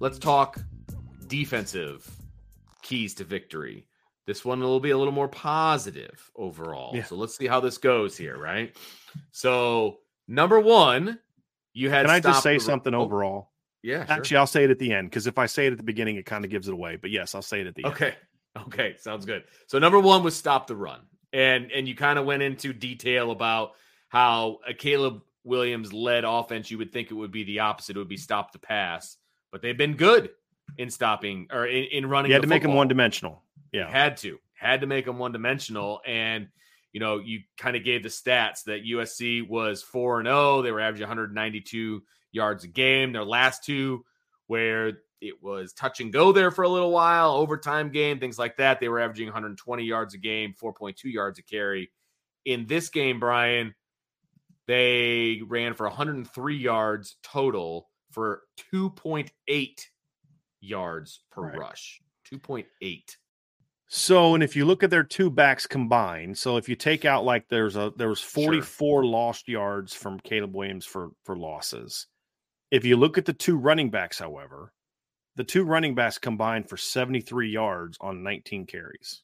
Let's talk defensive keys to victory. This one will be a little more positive overall. Yeah. So let's see how this goes here, right? So number one, you had. Can I just say the- something oh, overall? Yeah. sure. Actually, I'll say it at the end because if I say it at the beginning, it kind of gives it away. But yes, I'll say it at the end. Okay. Okay. Sounds good. So number one was stop the run. And and you kind of went into detail about how a Caleb Williams led offense, you would think it would be the opposite. It would be stop the pass. But they've been good in stopping or in, in running. You had to make him football. one dimensional. Yeah. Had to. Had to make them one dimensional. And, you know, you kind of gave the stats that USC was 4 and 0. They were averaging 192 yards a game. Their last two, where it was touch and go there for a little while, overtime game, things like that, they were averaging 120 yards a game, 4.2 yards a carry. In this game, Brian, they ran for 103 yards total for 2.8 yards per Right. rush. 2.8. So, and if you look at their two backs combined, so if you take out like there's a there was 44 lost yards from Caleb Williams for for losses. If you look at the two running backs, however, the two running backs combined for 73 yards on 19 carries.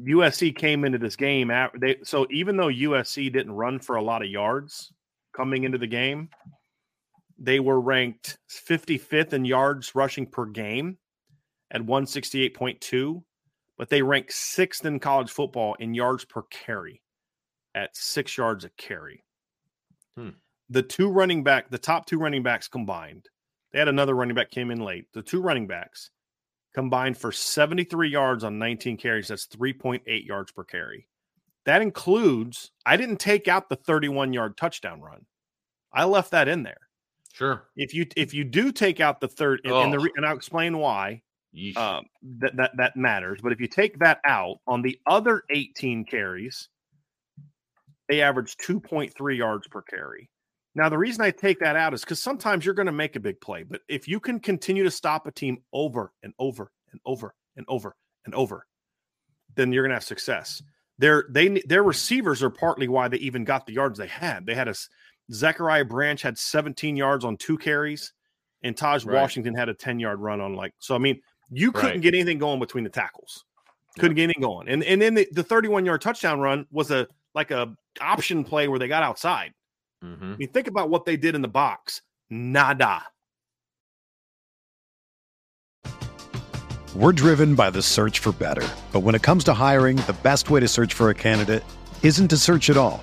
USC came into this game at they so even though USC didn't run for a lot of yards coming into the game, they were ranked 55th in yards rushing per game at 168.2, but they rank sixth in college football in yards per carry at six yards a carry. Hmm. The two running back, the top two running backs combined, they had another running back came in late. The two running backs combined for 73 yards on 19 carries. That's 3.8 yards per carry. That includes, I didn't take out the 31 yard touchdown run. I left that in there. Sure. If you if you do take out the third, and, and the Oh. and I'll explain why um, that, that that matters. But if you take that out on the other 18 carries, they average 2.3 yards per carry. Now, the reason I take that out is because sometimes you're going to make a big play, but if you can continue to stop a team over and over and over and over and over, then you're going to have success. Their they their receivers are partly why they even got the yards they had. They had a s- Zachariah Branch had 17 yards on two carries, and Tahj Right. Washington had a 10 yard run on like so. I mean, you couldn't Right. get anything going between the tackles. Couldn't get anything going. And and then the, the 31 yard touchdown run was a like a option play where they got outside. Mhm. I mean, think about what they did in the box. Nada. We're driven by the search for better. But when it comes to hiring, the best way to search for a candidate isn't to search at all.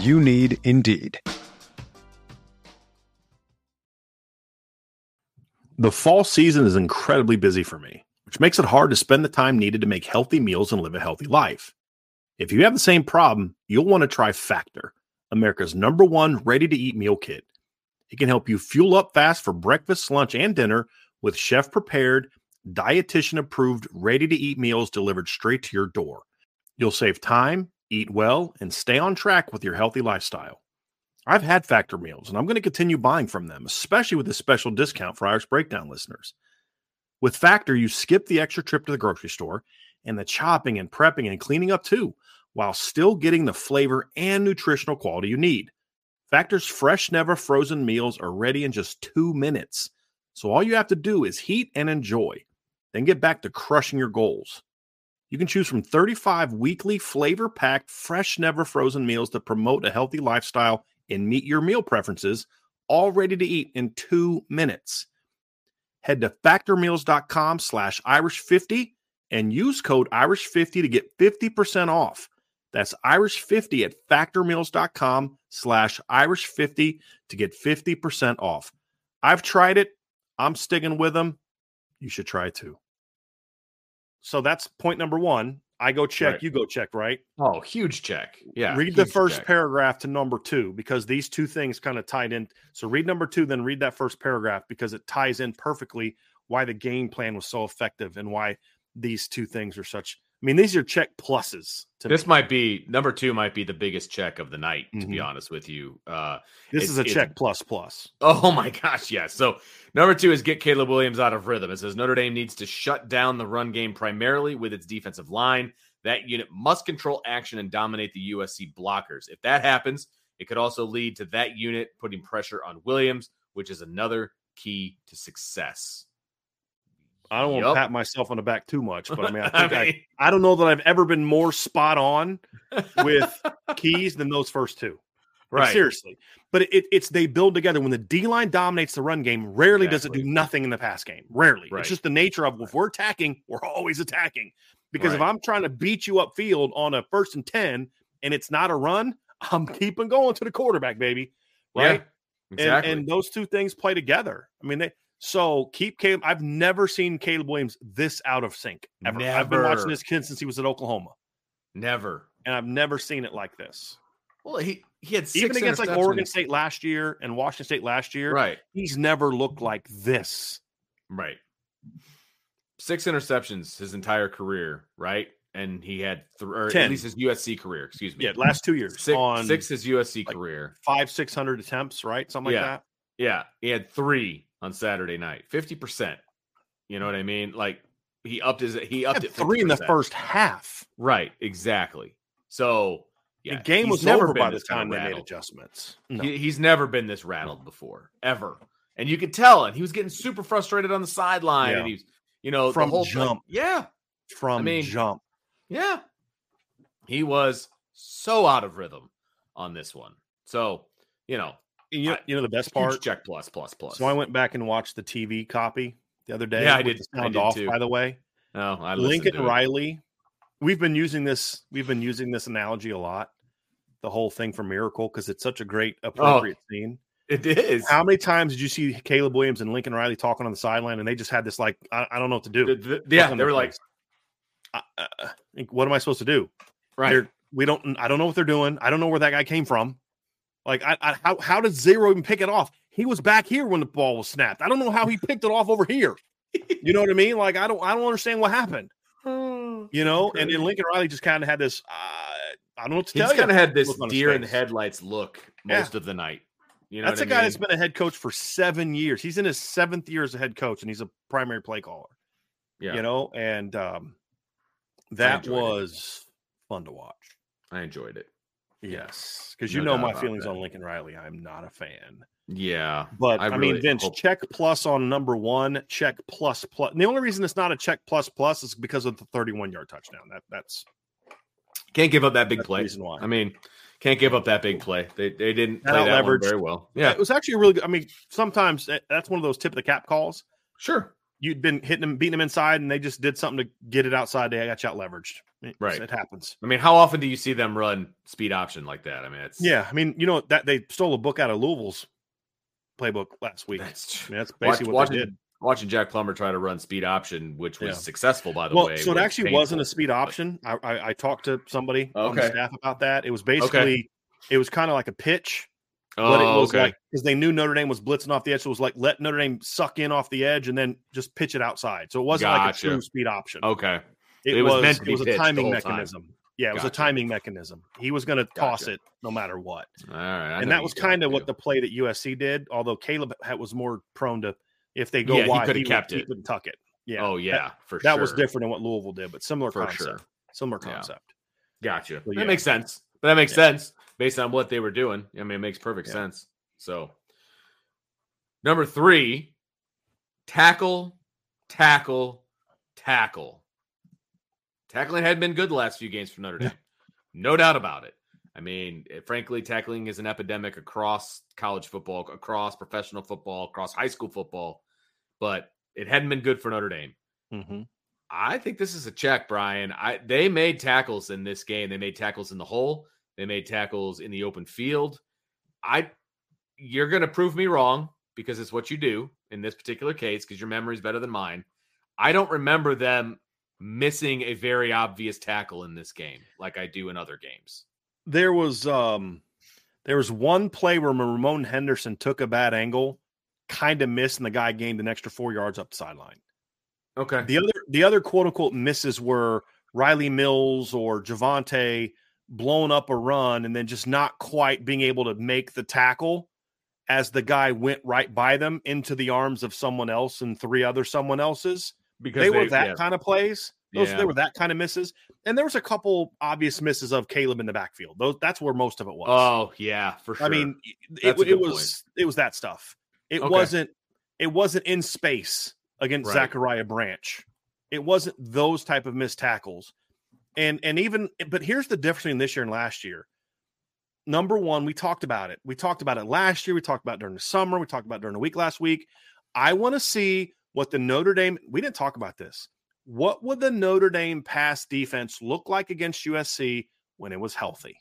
You need Indeed. The fall season is incredibly busy for me, which makes it hard to spend the time needed to make healthy meals and live a healthy life. If you have the same problem, you'll want to try Factor, America's number one ready to eat meal kit. It can help you fuel up fast for breakfast, lunch, and dinner with chef prepared, dietitian approved, ready to eat meals delivered straight to your door. You'll save time, eat well, and stay on track with your healthy lifestyle. I've had Factor meals, and I'm going to continue buying from them, especially with this special discount for Irish Breakdown listeners. With Factor, you skip the extra trip to the grocery store and the chopping and prepping and cleaning up too, while still getting the flavor and nutritional quality you need. Factor's fresh, never frozen meals are ready in just two minutes. So all you have to do is heat and enjoy, then get back to crushing your goals. You can choose from 35 weekly flavor packed, fresh, never frozen meals that promote a healthy lifestyle and meet your meal preferences, all ready to eat in two minutes. Head to factormeals.com slash Irish50 and use code Irish50 to get 50% off. That's Irish50 at factormeals.com slash Irish50 to get 50% off. I've tried it. I'm sticking with them. You should try too. So that's point number one. I go check, Right. you go check, right? Oh, huge check. Yeah. read the first check. paragraph to number two because these two things kind of tied in. So read number two, then read that first paragraph because it ties in perfectly why the game plan was so effective and why these two things are such. I mean, these are check pluses. To This me. might be number two, might be the biggest check of the night, to be Mhm. honest with you. Uh, this it's- is a it's- check plus plus. Oh my gosh, yes. So number two is get Caleb Williams out of rhythm. It says Notre Dame needs to shut down the run game primarily with its defensive line. That unit must control action and dominate the USC blockers. If that happens, it could also lead to that unit putting pressure on Williams, which is another key to success. I don't want to pat myself on the back too much, but I mean, I I think I, mean- I don't know that I've ever been more spot on with keys than those first two. Like, right. seriously. But it, it's they build together. When the D line dominates the run game, rarely does it do nothing in the pass game. Rarely. Right. It's just the nature of if we're attacking, we're always attacking. Because if I'm trying to beat you upfield on a first and 10 and it's not a run, I'm keeping going to the quarterback, baby. Right. Yeah, exactly. And, and those two things play together. I mean, they so keep Caleb. I've never seen Caleb Williams this out of sync ever. I've been watching Never. this kid since he was at Oklahoma, Never. and I've never seen it like this. Well, he he had six Even against like Oregon. State last year and Washington State last year, Right. he's never looked like this. Right. Six interceptions his entire career, right? And he had three, or Ten. at least his USC career, excuse me. Yeah, last two years six, on six his USC like, career. five, six hundred attempts, right? Something like Yeah. that. Yeah, he had three on Saturday night, fifty percent. You know what I mean? Like he upped his he He upped had it three in the first half. Right, exactly. So yeah, the game was never over by the time they made adjustments. No. He, he's never been this rattled before, ever. And you could tell it. He was getting super frustrated on the sideline, Yeah. and he's, you know, From jump. yeah, From I mean, jump. yeah. He was so out of rhythm on this one. So you know, You know, I- you know the best part. check plus plus plus. So I went back and watched the TV copy the other day. Yeah, I did- I sound did off, too. by the way. No, I Lincoln. Riley. We've been using this. We've been using this analogy a lot. The whole thing for Miracle because it's such a great appropriate scene. It is. How many times did you see Caleb Williams and Lincoln Riley talking on the sideline, and they just had this like, I, I don't know what to do. The- the- yeah, they were like. I, uh, uh, what am I supposed to do? right. They're, we don't. I don't know what they're doing. I don't know where that guy came from. Like, I, I, how how did Zero even pick it off? He was back here when the ball was snapped. I don't know how he picked it off over here. You know what I mean? Like, I don't I don't understand what happened. You know, and then Lincoln Riley just kind of had this. Uh, I don't know what to He's tell you. He kind of had this look deer in face. headlights look Yeah. most of the night. You know, That's a what guy mean? that's been a head coach for seven years. He's in his seventh year as a head coach, and he's a primary play caller. yeah, You know, and um, that enjoyed it. was fun to watch. I enjoyed it. Yes, because you No know my feelings that. on Lincoln Riley. I'm not a fan. Yeah. But I I, really mean, Vince, hope- check plus on number one, check plus plus. And the only reason it's not a check plus plus is because of the 31 yard touchdown. That that's Can't give up that big play. reason why. I mean, can't give up that big play. They they didn't That play that one very well. Yeah, it was actually a really good. I mean, sometimes eh, that's one of those tip of the cap calls. sure. You'd been hitting them, beating them inside, and they just did something to get it outside. They got you out leveraged. It, Right. it happens. I mean, how often do you see them run speed option like that? I mean, it's Yeah, I mean, you know that they stole a book out of Louisville's playbook last week. That's I mean, that's Watch, basically what they watching, did. watching Jack Plummer try to run speed option, which was Yeah. successful by the Well, way. so it actually painful. wasn't a speed option. I, I, I talked to somebody on the staff about that. It was basically it was kind of like a pitch, Oh, but it was okay. like because they knew Notre Dame was blitzing off the edge. So it was like let Notre Dame suck in off the edge and then just pitch it outside. So it wasn't like a true speed option. okay. it, it was was, it was a timing whole time. mechanism. Yeah, it was a timing mechanism. He was going to toss Gotcha. it no matter what. All right. I and that was kind of what the play that USC did. Although Caleb had, was more prone to if they go Yeah, he wide, coulda would- kept he it. would tuck it. Yeah. Oh That- yeah, for that, sure. was different than what Louisville did, but similar For concept. sure. Similar Yeah. concept. Gotcha. So, That makes sense. But that makes Yeah. sense based on what they were doing. I mean, it makes perfect Yeah. sense. So, number three, tackle, tackle, tackle. Tackling had been good the last few games for Notre Dame. No doubt about it. I mean, frankly, tackling is an epidemic across college football, across professional football, across high school football, but it hadn't been good for Notre Dame. Mm-hmm. I think this is a check, Brian. I they made tackles in this game. They made tackles in the hole. They made tackles in the open field. I you're going to prove me wrong because it's what you do in this particular case because your memory is better than mine. I don't remember them missing a very obvious tackle in this game like I do in other games. There was um there was one play where Ramon Henderson took a bad angle, kind of missed, and the guy gained an extra four yards up the sideline. Okay. The other the other quote unquote misses were Rylie Mills or Javontae blowing up a run and then just not quite being able to make the tackle as the guy went right by them into the arms of someone else and three other someone else's. Because they, were that yeah. kind of plays. Those Yeah. they were that kind of misses, and there was a couple obvious misses of Caleb in the backfield. Those that's where most of it was. Oh, yeah, for sure. I mean, it, it good was it was that stuff. It Okay. wasn't it wasn't in space against Right. Zachariah Branch. It wasn't those type of missed tackles. And and even but here's the difference between this year and last year. Number one, we talked about it. We talked about it last year. We talked about during the summer. We talked about during the week last week. I want to see what the Notre Dame. We didn't talk about this. What would the Notre Dame pass defense look like against USC when it was healthy?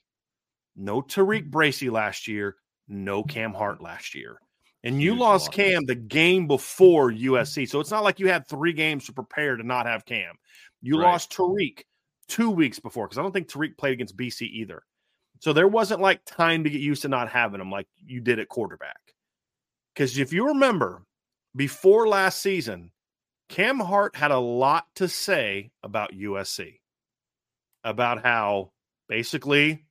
No Tariq mm. Bracy last year, no Cam Hart last year. And you lost. Cam the game before USC. So it's not like you had three games to prepare to not have Cam. You Right. lost Tariq two weeks before because I don't think Tariq played against BC either. So there wasn't like time to get used to not having him like you did at quarterback. Because if you remember, before last season, Cam Hart had a lot to say about USC, about how basically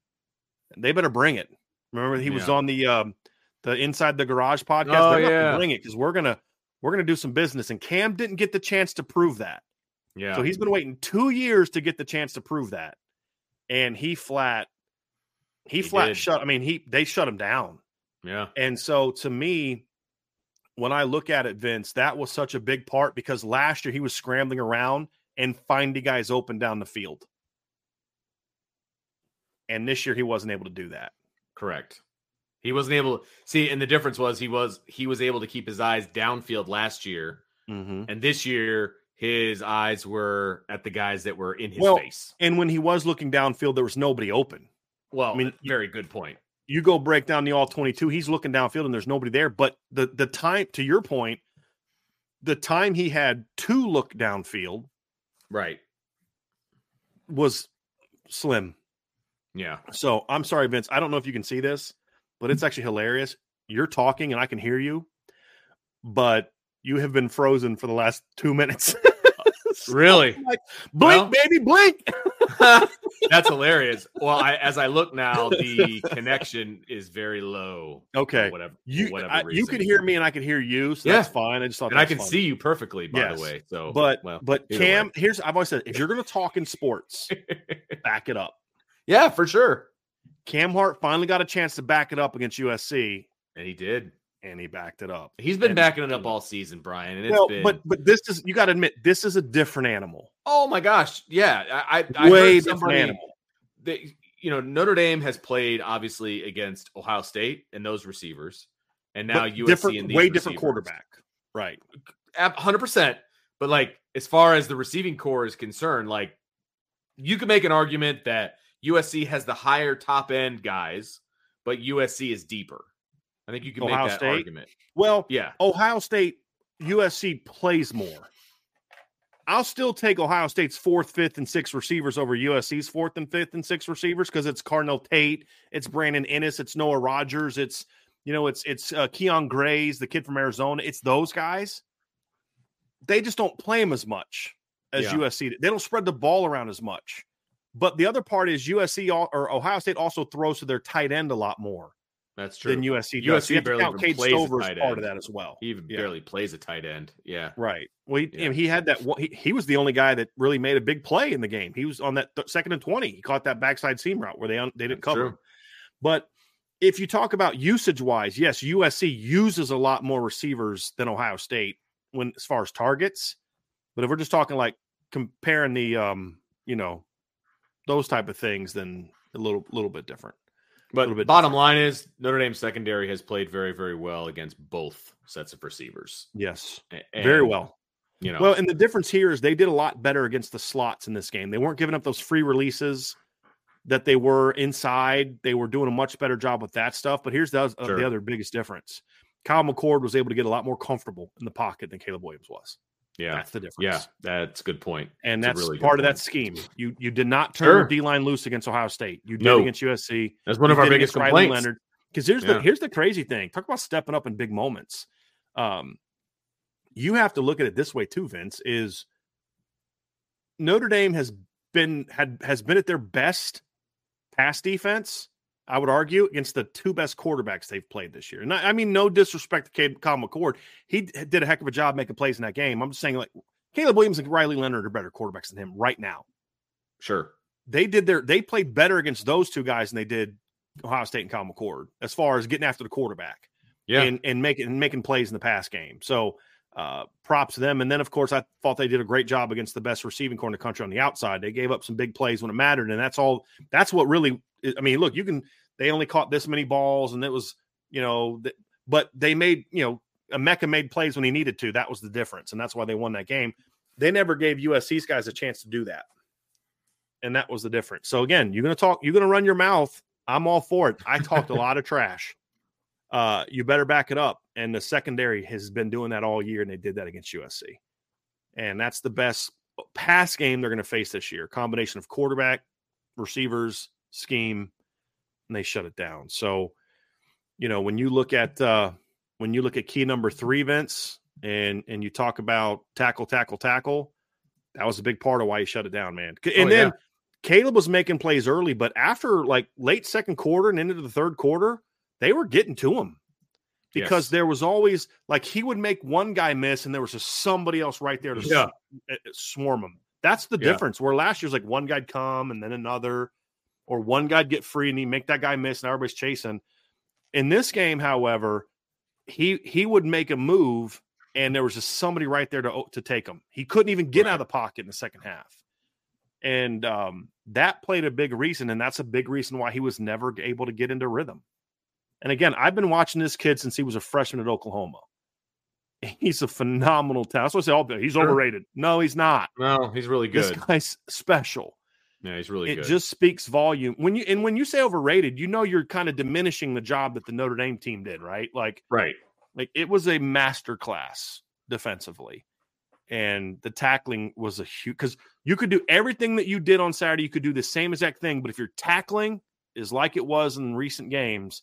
they better bring it. Remember, he was on the um, the Inside the Garage podcast. Oh, They're yeah. bring it because we're gonna we're gonna do some business. And Cam didn't get the chance to prove that. yeah. So he's been waiting two years to get the chance to prove that, and he flat, he, He flat did. shut. I mean, he they shut him down, yeah. and so to me, when I look at it, Vince, that was such a big part because last year he was scrambling around and finding guys open down the field, and this year he wasn't able to do that. Correct. He wasn't able to see, and the difference was he was he was able to keep his eyes downfield last year, Mm-hmm. and this year his eyes were at the guys that were in his Well, face. And when he was looking downfield, there was nobody open. Well, I mean, very good point. you go break down the all 22 he's looking downfield and there's nobody there but the the time to your point the time he had to look downfield Right. was slim Yeah. so i'm sorry vince i don't know if you can see this but it's actually hilarious you're talking and i can hear you but you have been frozen for the last two minutes uh, Really? like blink Well- baby blink That's hilarious. Well, I, as I look now, the connection is very low. okay Whatever. you whatever I, you could hear me and i could hear you so Yeah. that's fine i just thought and I can see you perfectly, by Yes. the way. So, but well, but cam way. here's i've always said if you're going to talk in sports back it up yeah, for sure. Cam Hart finally got a chance to back it up against USC, and he did, and he backed it up. He's been and, backing it up all season, Brian. And it's well, been... but but this is you got to admit this is a different animal. Oh my gosh, yeah, I, I way heard different animal. They, you know, Notre Dame has played obviously against Ohio State and those receivers, and now But USC and these way different quarterback, right? hundred percent. But like, as far as the receiving corps is concerned, like, you could make an argument that USC has the higher top end guys, but USC is deeper. I think you can Ohio make that State? argument. Well, Yeah, Ohio State, USC plays more. I'll still take Ohio State's fourth, fifth, and sixth receivers over USC's fourth and fifth and sixth receivers because it's Carnell Tate, it's Brandon Inniss, it's Noah Rogers, it's you know, it's it's uh, Kyion Grayes, the kid from Arizona. It's those guys. They just don't play them as much as Yeah. USC. They don't spread the ball around as much. But the other part is USC or Ohio State also throws to their tight end a lot more that's true. than USC does. So USC you have to barely count Cade plays a Stover as tight part end. of that as well. he even Yeah. barely plays a tight end. Yeah, Right. Well, he, Yeah. he had that. one- He, he was the only guy that really made a big play in the game. He was on that th- second and twenty. He caught that backside seam route where they un, they didn't That's cover. true. him. But if you talk about usage wise, yes, USC uses a lot more receivers than Ohio State when as far as targets. But if we're just talking like comparing the, um, you know, those type of things, then a little little bit different. But bit bottom line is Notre Dame secondary has played very, very well against both sets of receivers. Yes, A- very well. You know, Well, and the difference here is they did a lot better against the slots in this game. They weren't giving up those free releases that they were inside. They were doing a much better job with that stuff. But here's the, oth- uh, Sure. the other biggest difference: Kyle McCord was able to get a lot more comfortable in the pocket than Caleb Williams was. Yeah, That's the difference. yeah, that's a good point. and That's that's really part of that scheme. You you did not turn Sure. your D line loose against Ohio State. You did No. against USC. That's one You of our biggest against Riley complaints. Leonard. Because here's Yeah. the here's the crazy thing. Talk about stepping up in big moments. Um, you have to look at it this way too, Vince. Is Notre Dame has been had has been at their best pass defense. I would argue against the two best quarterbacks they've played this year. And I, I mean, no disrespect to Caleb, Kyle McCord, he did a heck of a job making plays in that game. I'm just saying, like Caleb Williams and Riley Leonard are better quarterbacks than him right now Sure. they did their they played better against those two guys than they did Ohio State and Kyle McCord as far as getting after the quarterback Yeah. and and making and making plays in the pass game. So uh props to them. And then of course I thought they did a great job against the best receiving corner country on the outside. They gave up some big plays when it mattered, and that's all that's what really I mean, look, you can they only caught this many balls and it was, you know, th- but they made, you know, Emeka made plays when he needed to. That was the difference, and that's why they won that game. They never gave USC's guys a chance to do that and that was the difference. So again, you're gonna talk, you're gonna run your mouth. I'm all for it. I talked a lot of trash. Uh, you better back it up. And the secondary has been doing that all year, and they did that against USC. And that's the best pass game they're gonna face this year. Combination of quarterback, receivers, scheme, and they shut it down. So, you know, when you look at uh when you look at key number three, Vince, and and you talk about tackle, tackle, tackle, that was a big part of why he shut it down, man. And Oh, then yeah. Caleb was making plays early, but after like late second quarter and into the third quarter, they were getting to him because Yes. there was always like he would make one guy miss and there was just somebody else right there to Yeah. uh, swarm him. That's the Yeah. difference. Where last year's like one guy'd come and then another, or one guy'd get free and he make that guy miss and everybody's chasing. In this game, however, he he would make a move and there was just somebody right there to to take him. He couldn't even get out of the pocket in the second half. And um, that played a big reason, and that's a big reason why he was never able to get into rhythm. And again, I've been watching this kid since he was a freshman at Oklahoma. He's a phenomenal talent. What I say. all He's Sure. overrated. No, he's not. No, he's really good. This guy's special. Yeah, he's really it good. just speaks volume. When you and when you say overrated, you know you're kind of diminishing the job that the Notre Dame team did, right? Like right. like it was a master class defensively and the tackling was a huge because you could do everything that you did on saturday you could do the same exact thing but if your tackling is like it was in recent games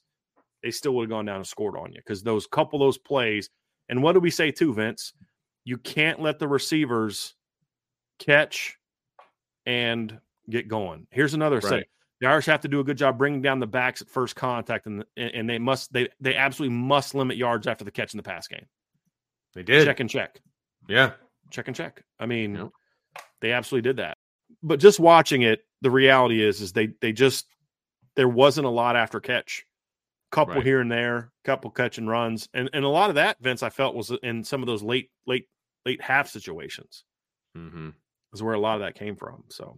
they still would have gone down and scored on you because those couple of those plays and what do we say too vince you can't let the receivers catch and get going here's another Right. the Irish have to do a good job bringing down the backs at first contact, and and they must they they absolutely must limit yards after the catch in the pass game. They did. Check and check, Yeah. check and check. I mean, they absolutely did that. But just watching it, the reality is is they they just there wasn't a lot after catch. Couple Right. here and there, couple catch and runs, and and a lot of that, Vince, I felt was in some of those late late late half situations. Mm-hmm. Is where a lot of that came from. So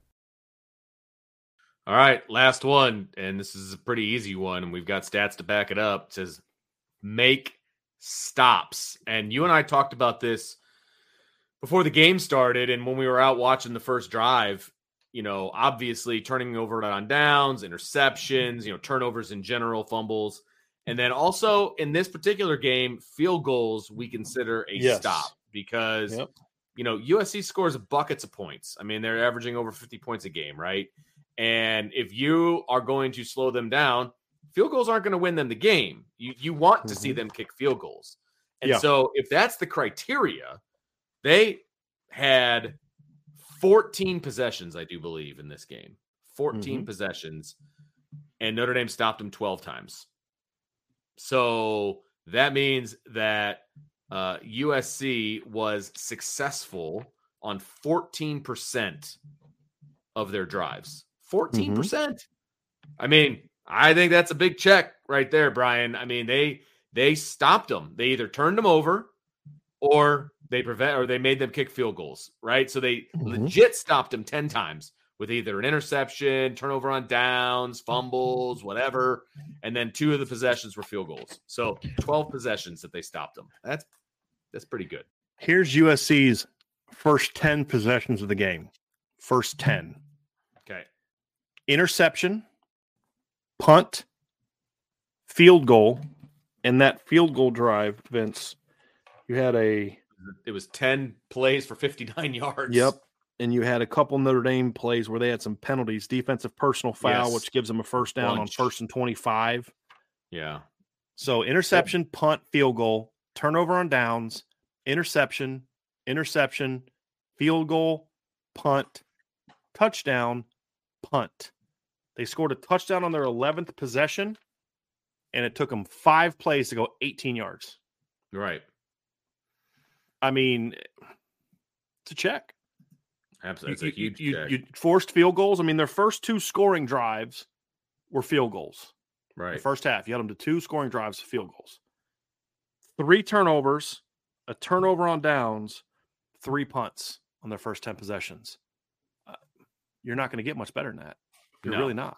All right, last one, and this is a pretty easy one, and we've got stats to back it up. It says make stops, and you and I talked about this before the game started, and when we were out watching the first drive. You know, obviously turning over on downs, interceptions, you know, turnovers in general, fumbles, and then also in this particular game, field goals we consider a Yes. stop because Yep. you know USC scores buckets of points. I mean, they're averaging over 50 points a game, right? And if you are going to slow them down, field goals aren't going to win them the game. You you want to see Mhm. them kick field goals. And Yeah. so if that's the criteria, they had 14 possessions, I do believe, in this game. 14 Mhm. possessions, and Notre Dame stopped them 12 times. So that means that uh, USC was successful on 14% of their drives. 14%. percent I mean, I think that's a big check right there, Brian. I mean, they they stopped them. They either turned them over or they prevent or they made them kick field goals, right? So they Mhm. legit stopped them 10 times with either an interception, turnover on downs, fumbles, whatever, and then two of the possessions were field goals. So 12 possessions that they stopped them. That's that's pretty good. here's USC's first 10 possessions of the game. First 10. Interception, punt, field goal, and that field goal drive, Vince. You had a It was 10 plays for 59 yards. yep, and you had a couple Notre Dame plays where they had some penalties, defensive personal foul, Yes. which gives them a first down Bunch. on first and twenty-five. Yeah. So interception, punt, field goal, turnover on downs, interception, interception, field goal, punt, touchdown, punt. They scored a touchdown on their 11th possession, and it took them five plays to go 18 yards. Right. I mean, it's a check. Absolutely. It's You- a huge you, check. you, forced field goals. I mean, their first two scoring drives were field goals. The right. first half, you had them to two scoring drives, field goals, three turnovers, a turnover on downs, three punts on their first 10 possessions. Uh, you're not going to get much better than that. You're No. really not.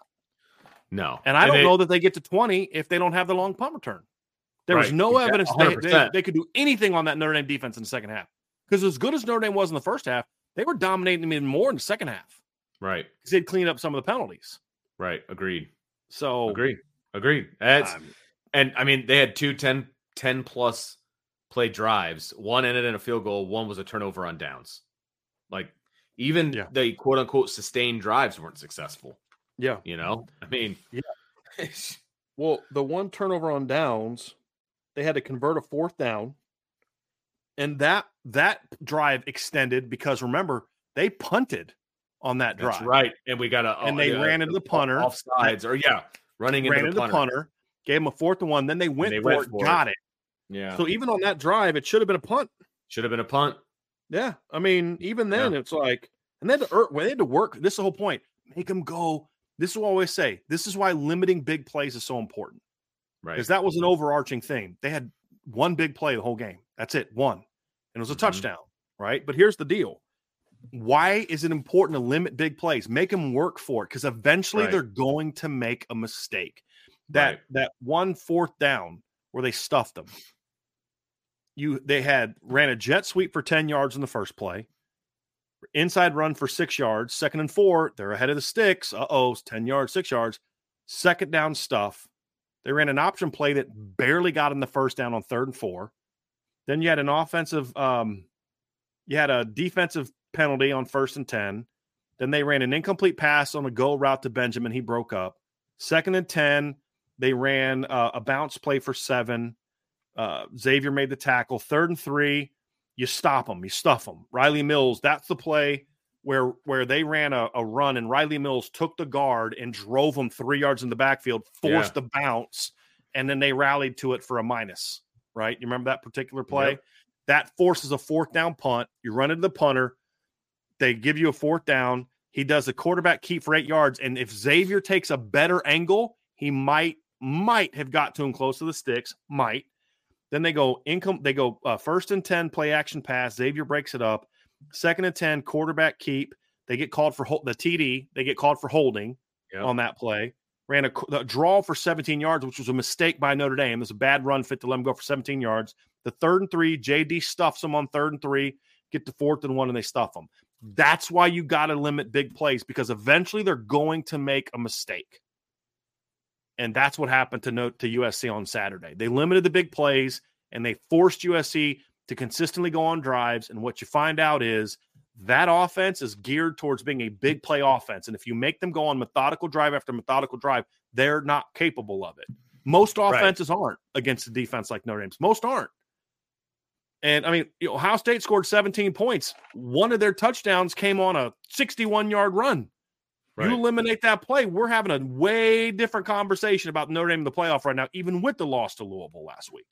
no. And I don't they- know that they get to 20 if they don't have the long punt return. There was Right. no Yeah, evidence they, they, they could do anything on that Notre Dame defense in the second half. Because as good as Notre Dame was in the first half, they were dominating them even more in the second half Right. because they'd cleaned up some of the penalties. Right. Agreed. So, Agreed. Agreed. That's um, and I mean they had two 10, 10 plus play drives. One ended in a field goal, one was a turnover on downs. Like even Yeah. the quote unquote sustained drives weren't successful. Yeah. You know? I mean Yeah. Well, the one turnover on downs, they had to convert a fourth down, and that that drive extended because remember they punted on that drive. that's right. And we got a And oh, they ran into the punter. off sides or yeah, running Ran into into the the punter. punter, gave them a fourth and one. Then they went, they for, went it, for got it. Yeah. So even on that drive, it should have been a punt. Should have been a punt. Yeah, I mean, even then, it's like, and they had to, they had to work. This is the whole point. Make them go. This is what I always say. This is why limiting big plays is so important. Right. because that was an overarching thing. They had one big play the whole game. That's it, one, and it was a Mhm. touchdown, right? But here's the deal: Why is it important to limit big plays? Make them work for it because eventually Right. they're going to make a mistake. That Right. that one fourth down where they stuffed them. You they had ran a jet sweep for 10 yards in the first play. Inside run for six yards, second and four. They're ahead of the sticks. Uh oh, 10 yards, six yards. Second down stuff. They ran an option play that barely got in the first down on third and four. Then you had an offensive, um, you had a defensive penalty on first and 10. Then they ran an incomplete pass on a go route to Benjamin. He broke up. Second and 10, they ran uh, a bounce play for seven. Uh, Xavier made the tackle. Third and three, you stop them, you stuff them. Rylie Mills, that's the play where where they ran a, a run and Rylie Mills took the guard and drove him three yards in the backfield, forced the bounce, and then they rallied to it for a minus. Right? You remember that particular play? Yep. That forces a fourth down punt. You run into the punter. They give you a fourth down. He does a quarterback keep for eight yards. And if Xavier takes a better angle, he might might have got to him close to the sticks. Might. Then they go income. They go uh, first and ten play action pass. Xavier breaks it up. Second and ten quarterback keep. They get called for hol- the TD. They get called for holding Yep. on that play. Ran a draw for 17 yards, which was a mistake by Notre Dame. It was a bad run fit to let them go for 17 yards. The third and three, JD stuffs them on third and three, get to fourth and one, and they stuff them. That's why you got to limit big plays because eventually they're going to make a mistake. And that's what happened to note to USC on Saturday. They limited the big plays and they forced USC to consistently go on drives. And what you find out is that offense is geared towards being a big play offense. And if you make them go on methodical drive after methodical drive, they're not capable of it. Most Right. offenses aren't against a defense like Notre Dame's. Most aren't. And I mean, Ohio State scored 17 points. One of their touchdowns came on a 61 yard run. Right. You eliminate that play, we're having a way different conversation about Notre Dame in the playoff right now, even with the loss to Louisville last week.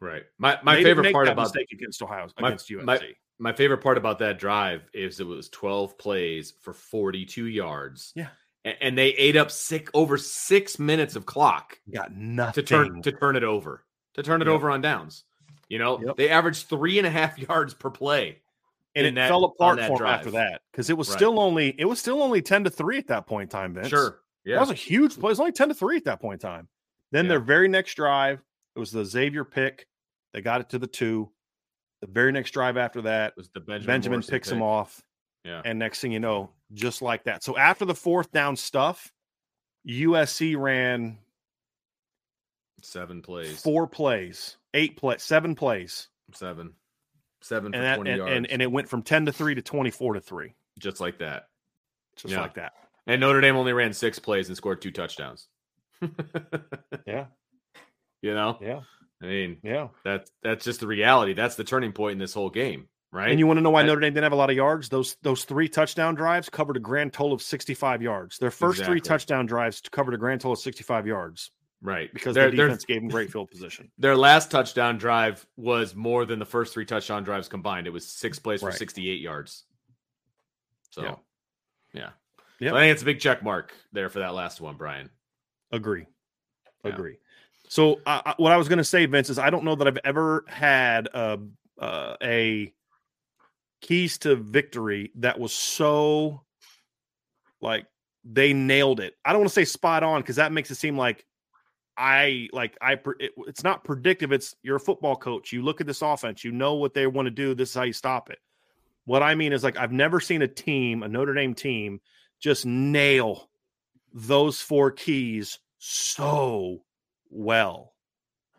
Right. My my They favorite part about mistake against Ohio my- against USC. my- my favorite part about that drive is it was 12 plays for 42 yards. Yeah. A- And, they ate up sick over six minutes of clock got nothing to turn to turn it over. To turn it Yep. over on downs. You know, Yep. they averaged three and a half yards per play. And it that- fell apart for drive. after that because it was Right. still only it was still only 10 to 3 at that point in time, Vince. Sure. That was a huge play. It was only 10 to 3 at that point in time. Then Yeah. their very next drive, it was the Xavier pick. They got it to the two. The very next drive after that, It was the Benjamin, Benjamin picks him off. Yeah. And next thing you know, just like that. So after the fourth down stuff, USC ran Seven plays. four plays, eight play, seven plays. Seven. Seven for And that 20 and, yards. and, and it went from 10 to 3 to 24 to 3. just like that. Just Yeah. like that. And Notre Dame only ran six plays and scored two touchdowns. Yeah. you know, Yeah. I mean, Yeah. that's that's just the reality. That's the turning point in this whole game, right? And you want to know why That- Notre Dame didn't have a lot of yards? Those those three touchdown drives covered a grand total of 65 yards. Their first three touchdown drives covered a grand total of 65 yards right because their, the their- defense gave them great field position. their last touchdown drive was more than the first three touchdown drives combined. It was six plays for 68 yards. So, Yeah. yeah, Yep. So I think it's a big check mark there for that last one, Brian. Agree. Yeah. Agree. So uh, what I was going to say, Vince, is I don't know that I've ever had a, uh, a keys to victory that was so like they nailed it. I don't want to say spot on because that makes it seem like I like I. It, it's not predictive. It's you're a football coach. You look at this offense. You know what they want to do. This is how you stop it. What I mean is like I've never seen a team, a Notre Dame team, just nail those four keys so well.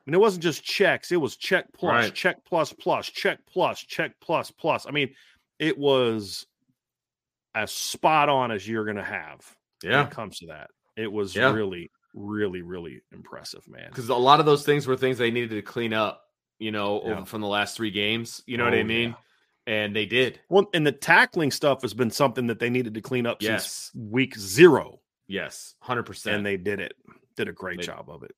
And it wasn't just checks, it was check plus, Right. check plus plus, check plus, check plus plus. I mean, it was as spot on as you're going to have when Yeah, it comes to that. It was Yeah. really, really, really impressive, man. because a lot of those things were things they needed to clean up. You know, Yeah. over from the last three games. You know what Oh, I mean? yeah. And they did. Well, and the tackling stuff has been something that they needed to clean up Yes. since week zero, Yes, hundred percent. and they did it. Did a great They- job of it.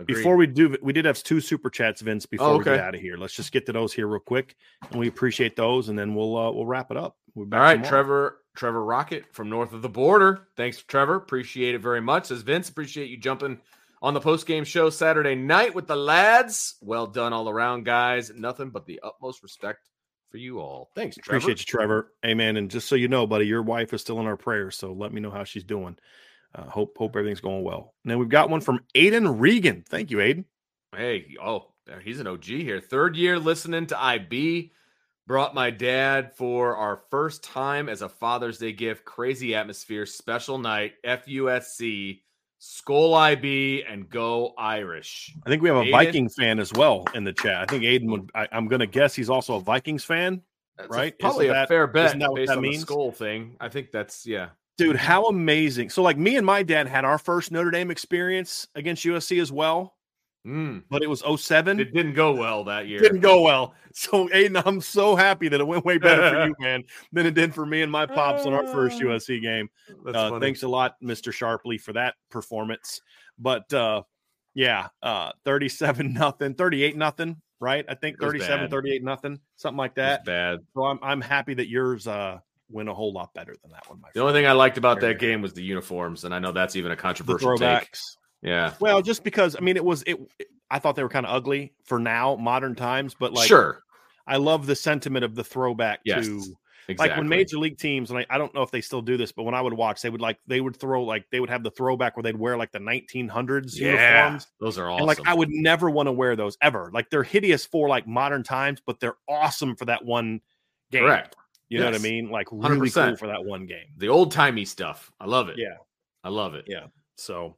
Agreed. Before we do, we did have two super chats, Vince. Before Oh, we get out of here, let's just get to those here real quick, and we appreciate those, and then we'll uh, we'll wrap it up. We'll be back All right. Trevor Trevor Rocket from north of the border. Thanks, Trevor. Appreciate it very much. Says Vince, appreciate you jumping on the post game show Saturday night with the lads. Well done all around, guys. Nothing but the utmost respect for you all. Thanks, Trevor. Appreciate you, Trevor. Amen. And just so you know, buddy, your wife is still in our prayers. So let me know how she's doing. Uh, hope hope everything's going well. Then we've got one from Aiden Regan. Thank you, Aiden. Hey, oh, he's an OG here. Third year listening to IB. Brought my dad for our first time as a Father's Day gift. Crazy atmosphere, special night, FUSC, Skull IB, and Go Irish. I think we have a Aiden? Viking fan as well in the chat. I think Aiden would. I, I'm going to guess he's also a Vikings fan, That's right? probably Isn't a fair bet isn't that what based that on the skull thing. I think that's yeah. dude. How amazing! So, like me and my dad had our first Notre Dame experience against USC as well, Mm. but it was 07. It didn't go well that year. didn't go well. So, Aiden, I'm so happy that it went way better for you, man, than it did for me and my pops on our first USC game. That's Uh, thanks a lot, Mr. Sharpley, for that performance. But uh, yeah, uh, 37 nothing, 38 nothing, right? I think It 37, bad. 38 nothing, something like that. bad. So I'm I'm happy that yours uh went a whole lot better than that one, my The friend. only thing I liked about that game was the uniforms, and I know that's even a the controversial take. Yeah, Well, just because I mean it was it I thought they were kind of ugly for now, modern times, but like sure. I love the sentiment of the throwback Yes, to Exactly. like when major league teams, and I, I don't know if they still do this, but when I would watch, they would like they would throw like they would have the throwback where they'd wear like the 1900s yeah, uniforms. those are awesome. And like I would never want to wear those ever. Like they're hideous for like modern times, but they're awesome for that one game. Correct. You know what I mean? Like really 100%. cool for that one game. The old timey stuff. I love it. Yeah. I love it. Yeah. So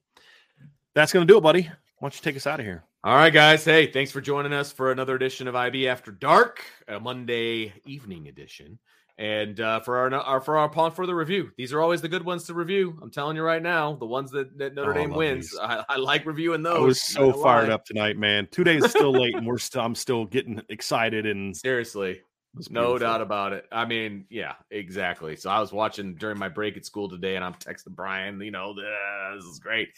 that's gonna do it, buddy. Why don't you take us out of here? All right, guys. Hey, thanks for joining us for another edition of IB After Dark, a Monday evening edition. And uh, for our, our for our pawn for the review, these are always the good ones to review. I'm telling you right now, the ones that, that Notre Oh, Dame wins. I, I like reviewing those. I was so fired lie. up tonight, man. Two days still late, and we're still I'm still getting excited and Seriously, no doubt about it. I mean, yeah, exactly. So I was watching during my break at school today, and I'm texting Brian. You know, "Ah, this is great.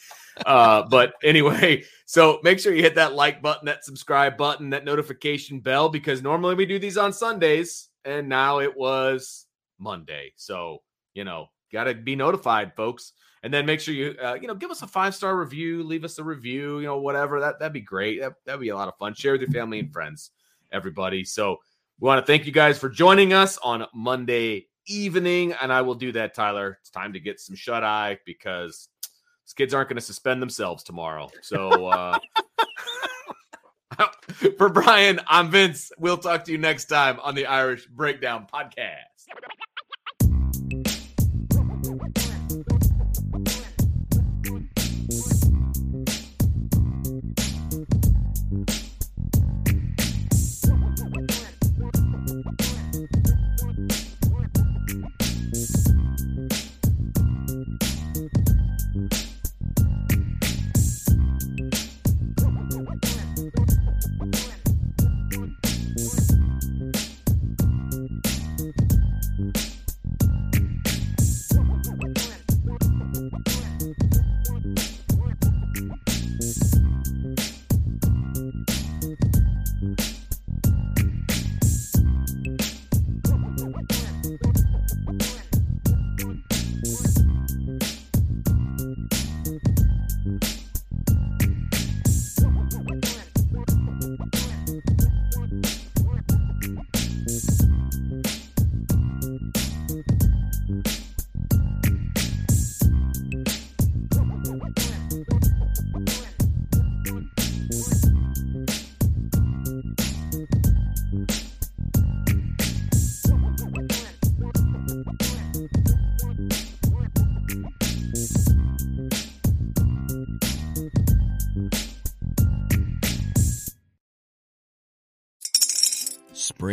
Uh, but anyway, so make sure you hit that like button, that subscribe button, that notification bell, because normally we do these on Sundays, and now it was Monday. So you know, got to be notified, folks. And then make sure you, uh, you know, give us a five star review, leave us a review, you know, whatever. That that'd be great. That that'd be a lot of fun. Share with your family and friends, everybody. So we want to thank you guys for joining us on Monday evening, and I will do that, Tyler. It's time to get some shut eye because these kids aren't going to suspend themselves tomorrow. So uh, for Brian, I'm Vince. We'll talk to you next time on the Irish Breakdown Podcast.